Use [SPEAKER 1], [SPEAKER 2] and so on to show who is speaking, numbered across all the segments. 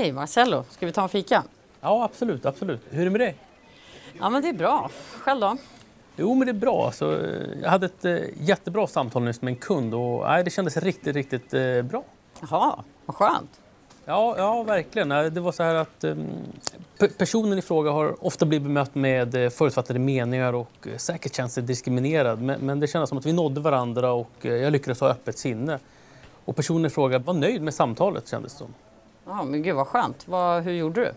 [SPEAKER 1] Hej Marcello, ska vi ta en fika?
[SPEAKER 2] Ja, absolut, absolut. Hur är det med dig?
[SPEAKER 1] Ja men det är bra. Själv då?
[SPEAKER 2] Jo, men det är bra. Alltså, jag hade ett eh, jättebra samtal nyss med en kund och nej, det kändes riktigt, riktigt eh, bra.
[SPEAKER 1] Jaha, vad skönt.
[SPEAKER 2] Ja, ja, verkligen. Det var så här att um, personen i fråga har ofta blivit bemött med förutfattade meningar och säkert känt sig diskriminerad. Men, det kändes som att vi nådde varandra och jag lyckades ha öppet sinne. Och personen i fråga var nöjd med samtalet kändes det som.
[SPEAKER 1] Ja men gud vad skönt. Vad, hur gjorde du?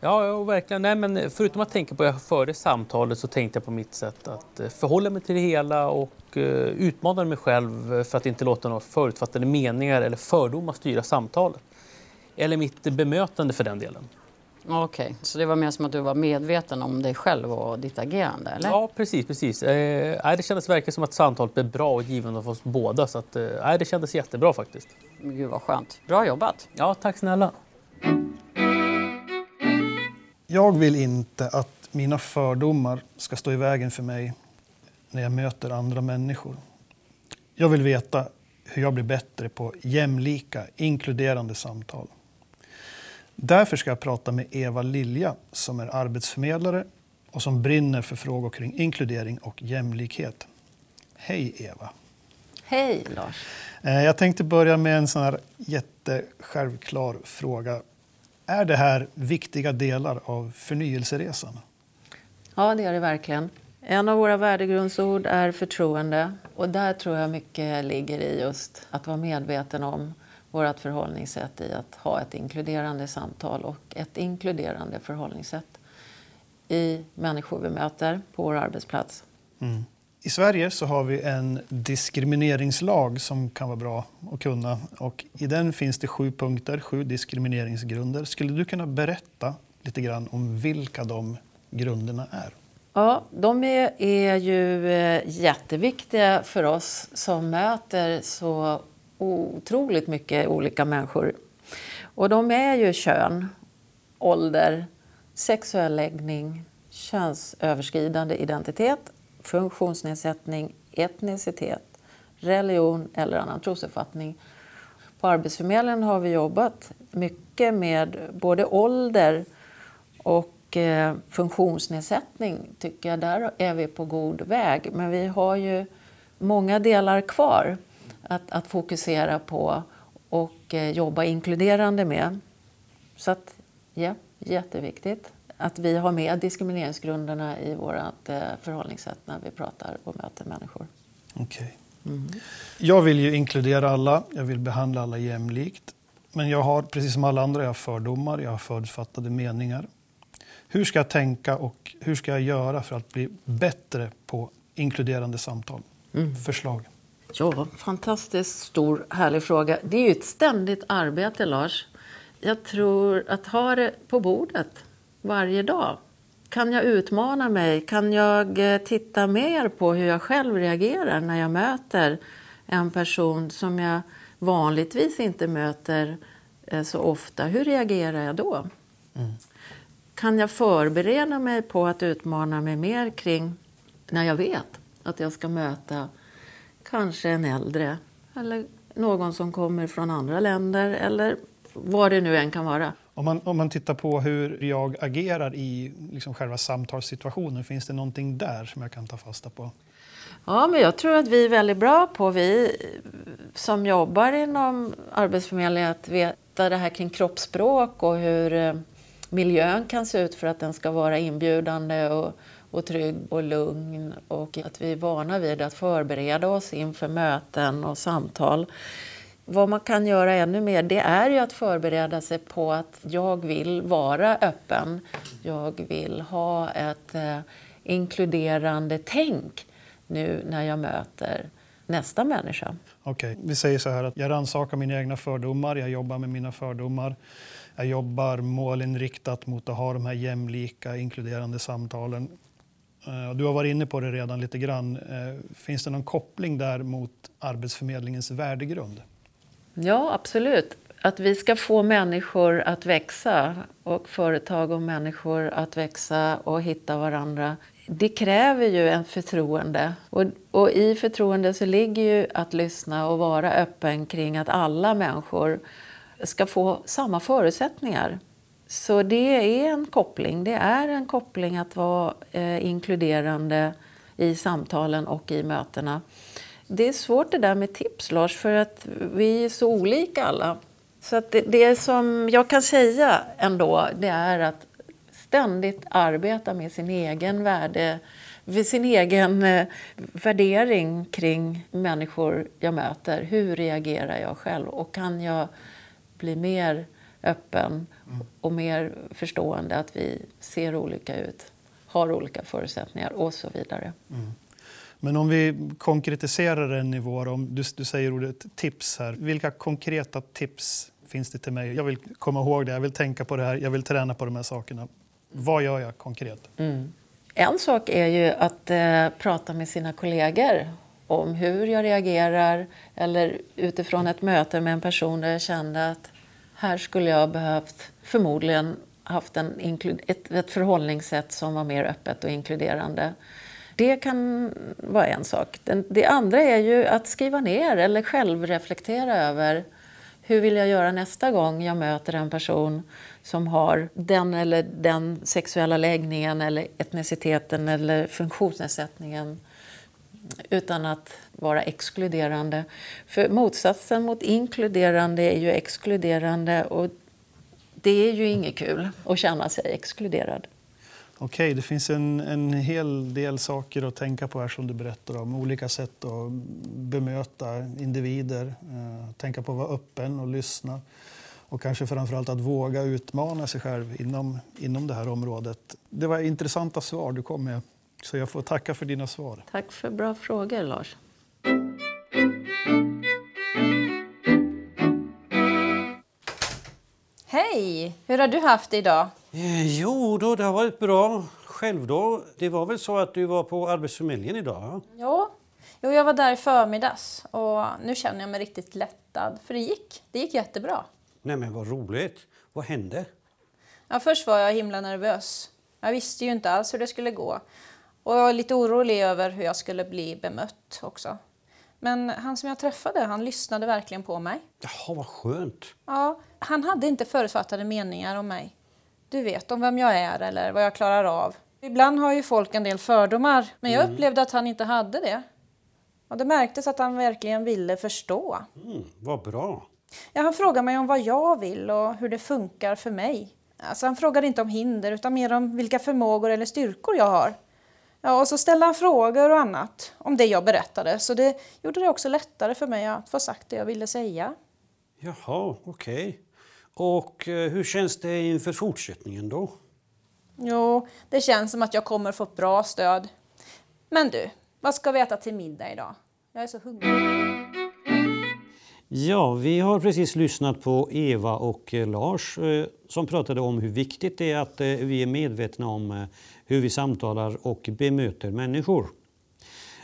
[SPEAKER 2] Ja, ja, verkligen. Nej, men förutom att tänka på det före samtalet så tänkte jag på mitt sätt att eh, förhålla mig till det hela och uh, utmana mig själv eh, för att inte låta några förutfattade meningar eller fördomar styra samtalet. Eller mitt bemötande för den delen.
[SPEAKER 1] Okej, okay. så det var mer som att du var medveten om dig själv och ditt agerande? eller?
[SPEAKER 2] Ja, precis. precis. Eh, det kändes verkligen som att samtalet blev bra och givande för oss båda. Så att, eh, det kändes jättebra faktiskt.
[SPEAKER 1] Gud vad skönt. Bra jobbat!
[SPEAKER 2] Ja, tack snälla.
[SPEAKER 3] Jag vill inte att mina fördomar ska stå i vägen för mig när jag möter andra människor. Jag vill veta hur jag blir bättre på jämlika, inkluderande samtal. Därför ska jag prata med Eva Lilja som är arbetsförmedlare och som brinner för frågor kring inkludering och jämlikhet. Hej Eva!
[SPEAKER 4] Hej Lars!
[SPEAKER 3] Eh, jag tänkte börja med en sån här jättesjälvklar fråga. Är det här viktiga delar av förnyelseresan?
[SPEAKER 4] Ja, det är det verkligen. En av våra värdegrundsord är förtroende. Och där tror jag mycket ligger i just att vara medveten om vårt förhållningssätt i att ha ett inkluderande samtal och ett inkluderande förhållningssätt i människor vi möter på vår arbetsplats.
[SPEAKER 3] Mm. I Sverige så har vi en diskrimineringslag som kan vara bra att kunna. Och I den finns det sju punkter, sju diskrimineringsgrunder. Skulle du kunna berätta lite grann om vilka de grunderna är?
[SPEAKER 4] Ja, de är, är ju eh, jätteviktiga för oss som möter så otroligt mycket olika människor. Och de är ju kön, ålder, sexuell läggning, könsöverskridande identitet funktionsnedsättning, etnicitet, religion eller annan trosuppfattning. På Arbetsförmedlingen har vi jobbat mycket med både ålder och eh, funktionsnedsättning. tycker jag. Där är vi på god väg. Men vi har ju många delar kvar att, att fokusera på och eh, jobba inkluderande med. Så att, ja, jätteviktigt att vi har med diskrimineringsgrunderna i vårt eh, förhållningssätt när vi pratar och möter människor.
[SPEAKER 3] Okay. Mm. Jag vill ju inkludera alla, jag vill behandla alla jämlikt. Men jag har, precis som alla andra, jag har fördomar, jag har förutfattade meningar. Hur ska jag tänka och hur ska jag göra för att bli bättre på inkluderande samtal? Mm. Förslag?
[SPEAKER 4] Ja, fantastiskt stor, härlig fråga. Det är ju ett ständigt arbete, Lars. Jag tror att ha det på bordet varje dag? Kan jag utmana mig? Kan jag eh, titta mer på hur jag själv reagerar när jag möter en person som jag vanligtvis inte möter eh, så ofta? Hur reagerar jag då? Mm. Kan jag förbereda mig på att utmana mig mer kring när jag vet att jag ska möta kanske en äldre eller någon som kommer från andra länder eller vad det nu än kan vara.
[SPEAKER 3] Om man, om man tittar på hur jag agerar i liksom själva samtalssituationen, finns det någonting där som jag kan ta fasta på?
[SPEAKER 4] Ja, men jag tror att vi är väldigt bra på, vi som jobbar inom Arbetsförmedlingen, att veta det här kring kroppsspråk och hur eh, miljön kan se ut för att den ska vara inbjudande och, och trygg och lugn och att vi är vana vid att förbereda oss inför möten och samtal. Vad man kan göra ännu mer det är ju att förbereda sig på att jag vill vara öppen. Jag vill ha ett eh, inkluderande tänk nu när jag möter nästa människa.
[SPEAKER 3] Okej, okay. vi säger så här att jag rannsakar mina egna fördomar, jag jobbar med mina fördomar. Jag jobbar målinriktat mot att ha de här jämlika, inkluderande samtalen. Eh, du har varit inne på det redan lite grann. Eh, finns det någon koppling där mot Arbetsförmedlingens värdegrund?
[SPEAKER 4] Ja, absolut. Att vi ska få människor att växa och företag och människor att växa och hitta varandra. Det kräver ju en förtroende. Och, och i förtroende så ligger ju att lyssna och vara öppen kring att alla människor ska få samma förutsättningar. Så det är en koppling. Det är en koppling att vara eh, inkluderande i samtalen och i mötena. Det är svårt det där med tips, Lars, för att vi är så olika alla. Så att det, det som jag kan säga ändå, det är att ständigt arbeta med sin egen värde, med sin egen eh, värdering kring människor jag möter. Hur reagerar jag själv? Och kan jag bli mer öppen och mer förstående att vi ser olika ut, har olika förutsättningar och så vidare. Mm.
[SPEAKER 3] Men om vi konkretiserar en nivå, om du, du säger ordet tips här. Vilka konkreta tips finns det till mig? Jag vill komma ihåg det, jag vill tänka på det här, jag vill träna på de här sakerna. Vad gör jag konkret? Mm.
[SPEAKER 4] En sak är ju att eh, prata med sina kollegor om hur jag reagerar eller utifrån ett möte med en person där jag kände att här skulle jag behövt förmodligen haft en, ett, ett förhållningssätt som var mer öppet och inkluderande. Det kan vara en sak. Den, det andra är ju att skriva ner eller självreflektera över hur vill jag göra nästa gång jag möter en person som har den eller den sexuella läggningen eller etniciteten eller funktionsnedsättningen utan att vara exkluderande. För motsatsen mot inkluderande är ju exkluderande och det är ju inget kul att känna sig exkluderad.
[SPEAKER 3] Okej, det finns en, en hel del saker att tänka på här som du berättar om. Olika sätt att bemöta individer, eh, tänka på att vara öppen och lyssna. Och kanske framförallt att våga utmana sig själv inom, inom det här området. Det var intressanta svar du kom med. Så jag får tacka för dina svar.
[SPEAKER 4] Tack för bra frågor, Lars.
[SPEAKER 5] Hej! Hur har du haft det idag?
[SPEAKER 6] Eh, jo, då, det har varit bra. Själv då? Det var väl så att du var på Arbetsförmedlingen idag?
[SPEAKER 5] Ja, jo, jag var där i förmiddags och nu känner jag mig riktigt lättad. För det gick. Det gick jättebra.
[SPEAKER 6] Nej men vad roligt. Vad hände?
[SPEAKER 5] Ja, först var jag himla nervös. Jag visste ju inte alls hur det skulle gå. Och jag var lite orolig över hur jag skulle bli bemött också. Men han som jag träffade, han lyssnade verkligen på mig.
[SPEAKER 6] Jaha, vad skönt.
[SPEAKER 5] Ja, han hade inte förutfattade meningar om mig. Du vet, om vem jag är eller vad jag klarar av. Ibland har ju folk en del fördomar, men jag mm. upplevde att han inte hade det. Och det märktes att han verkligen ville förstå.
[SPEAKER 6] Mm, vad bra.
[SPEAKER 5] Ja, han frågade mig om vad jag vill och hur det funkar för mig. Alltså, han frågade inte om hinder, utan mer om vilka förmågor eller styrkor jag har. Ja, och så ställde han frågor och annat om det jag berättade, så det gjorde det också lättare för mig att få sagt det jag ville säga.
[SPEAKER 6] Jaha, okej. Okay. Och eh, hur känns det inför fortsättningen då?
[SPEAKER 5] Jo, det känns som att jag kommer få ett bra stöd. Men du, vad ska vi äta till middag idag? Jag är så hungrig.
[SPEAKER 6] Ja, vi har precis lyssnat på Eva och eh, Lars eh, som pratade om hur viktigt det är att eh, vi är medvetna om hur vi samtalar och bemöter människor.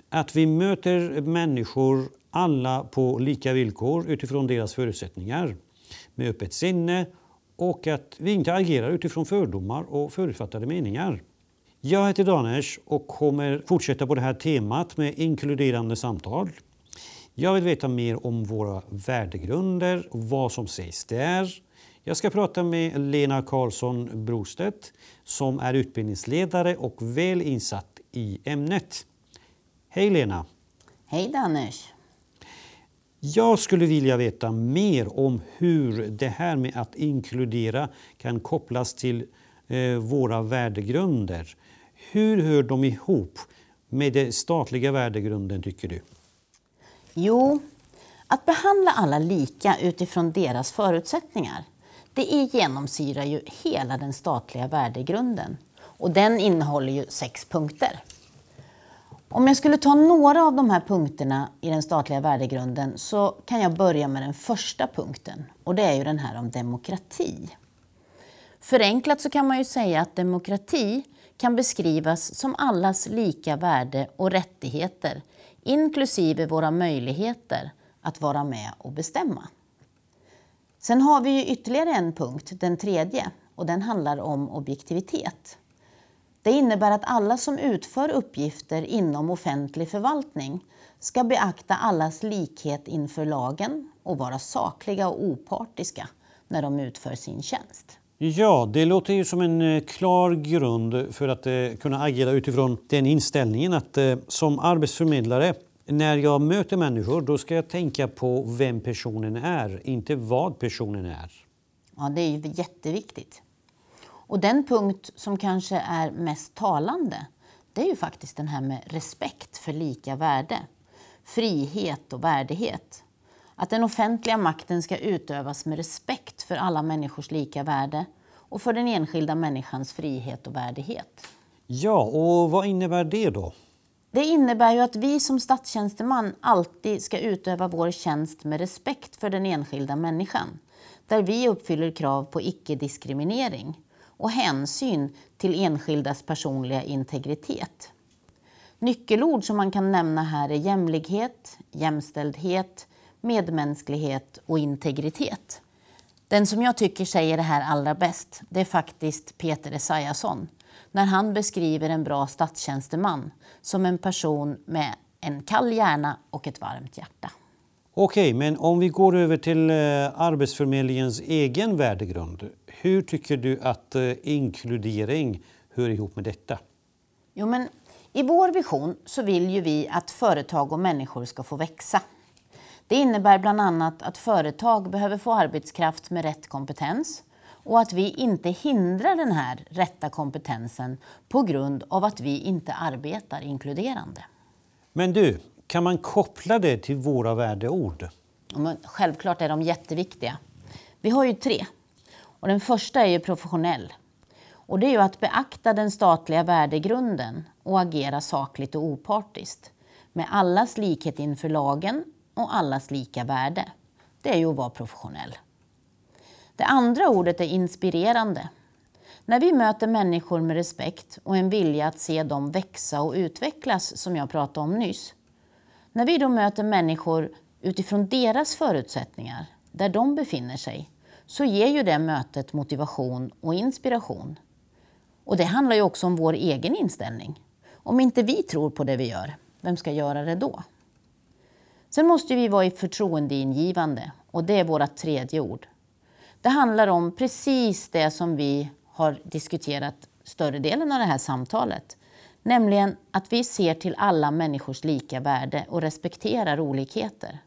[SPEAKER 6] Att vi möter människor alla på lika villkor utifrån deras förutsättningar med öppet sinne och att vi inte agerar utifrån fördomar och förutfattade meningar. Jag heter Danesh och kommer fortsätta på det här temat med inkluderande samtal. Jag vill veta mer om våra värdegrunder och vad som sägs där. Jag ska prata med Lena Karlsson Brostedt som är utbildningsledare och väl insatt i ämnet. Hej Lena!
[SPEAKER 7] Hej Danesh!
[SPEAKER 6] Jag skulle vilja veta mer om hur det här med att inkludera kan kopplas till eh, våra värdegrunder. Hur hör de ihop med den statliga värdegrunden, tycker du?
[SPEAKER 7] Jo, att behandla alla lika utifrån deras förutsättningar det genomsyrar ju hela den statliga värdegrunden. Och den innehåller ju sex punkter. Om jag skulle ta några av de här punkterna i den statliga värdegrunden så kan jag börja med den första punkten och det är ju den här om demokrati. Förenklat så kan man ju säga att demokrati kan beskrivas som allas lika värde och rättigheter inklusive våra möjligheter att vara med och bestämma. Sen har vi ju ytterligare en punkt, den tredje, och den handlar om objektivitet. Det innebär att alla som utför uppgifter inom offentlig förvaltning ska beakta allas likhet inför lagen och vara sakliga och opartiska när de utför sin tjänst.
[SPEAKER 6] Ja, det låter ju som en eh, klar grund för att eh, kunna agera utifrån den inställningen att eh, som arbetsförmedlare när jag möter människor då ska jag tänka på vem personen är, inte vad personen är.
[SPEAKER 7] Ja, det är ju jätteviktigt. Och den punkt som kanske är mest talande det är ju faktiskt den här med respekt för lika värde, frihet och värdighet. Att den offentliga makten ska utövas med respekt för alla människors lika värde och för den enskilda människans frihet och värdighet.
[SPEAKER 6] Ja, och vad innebär det då?
[SPEAKER 7] Det innebär ju att vi som statstjänsteman alltid ska utöva vår tjänst med respekt för den enskilda människan, där vi uppfyller krav på icke-diskriminering och hänsyn till enskildas personliga integritet. Nyckelord som man kan nämna här är jämlikhet, jämställdhet, medmänsklighet och integritet. Den som jag tycker säger det här allra bäst, det är faktiskt Peter Esaiasson när han beskriver en bra statstjänsteman som en person med en kall hjärna och ett varmt hjärta.
[SPEAKER 6] Okej, men om vi går över till eh, Arbetsförmedlingens egen värdegrund. Hur tycker du att eh, inkludering hör ihop med detta?
[SPEAKER 7] Jo, men I vår vision så vill ju vi att företag och människor ska få växa. Det innebär bland annat att företag behöver få arbetskraft med rätt kompetens och att vi inte hindrar den här rätta kompetensen på grund av att vi inte arbetar inkluderande.
[SPEAKER 6] Men du, kan man koppla det till våra värdeord?
[SPEAKER 7] Ja, självklart är de jätteviktiga. Vi har ju tre. Och den första är ju professionell. Och det är ju att beakta den statliga värdegrunden och agera sakligt och opartiskt med allas likhet inför lagen och allas lika värde. Det är ju att vara professionell. Det andra ordet är inspirerande. När vi möter människor med respekt och en vilja att se dem växa och utvecklas, som jag pratade om nyss. När vi då möter människor utifrån deras förutsättningar, där de befinner sig, så ger ju det mötet motivation och inspiration. Och det handlar ju också om vår egen inställning. Om inte vi tror på det vi gör, vem ska göra det då? Sen måste vi vara förtroendeingivande och det är vårt tredje ord. Det handlar om precis det som vi har diskuterat större delen av det här samtalet. Nämligen att vi ser till alla människors lika värde och respekterar olikheter.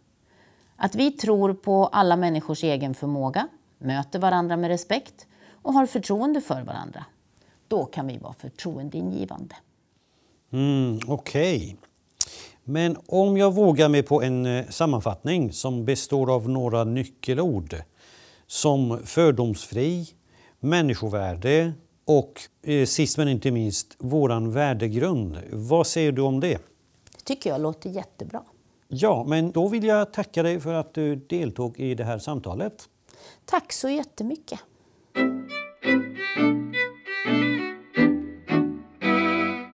[SPEAKER 7] Att vi tror på alla människors egen förmåga, möter varandra med respekt och har förtroende för varandra. Då kan vi vara förtroendeingivande.
[SPEAKER 6] Mm, Okej. Okay. Men om jag vågar mig på en eh, sammanfattning som består av några nyckelord som fördomsfri, människovärde och eh, sist men inte minst våran värdegrund. Vad säger du om det?
[SPEAKER 7] Det tycker jag låter jättebra.
[SPEAKER 6] Ja, men då vill jag tacka dig för att du deltog i det här samtalet.
[SPEAKER 7] Tack så jättemycket.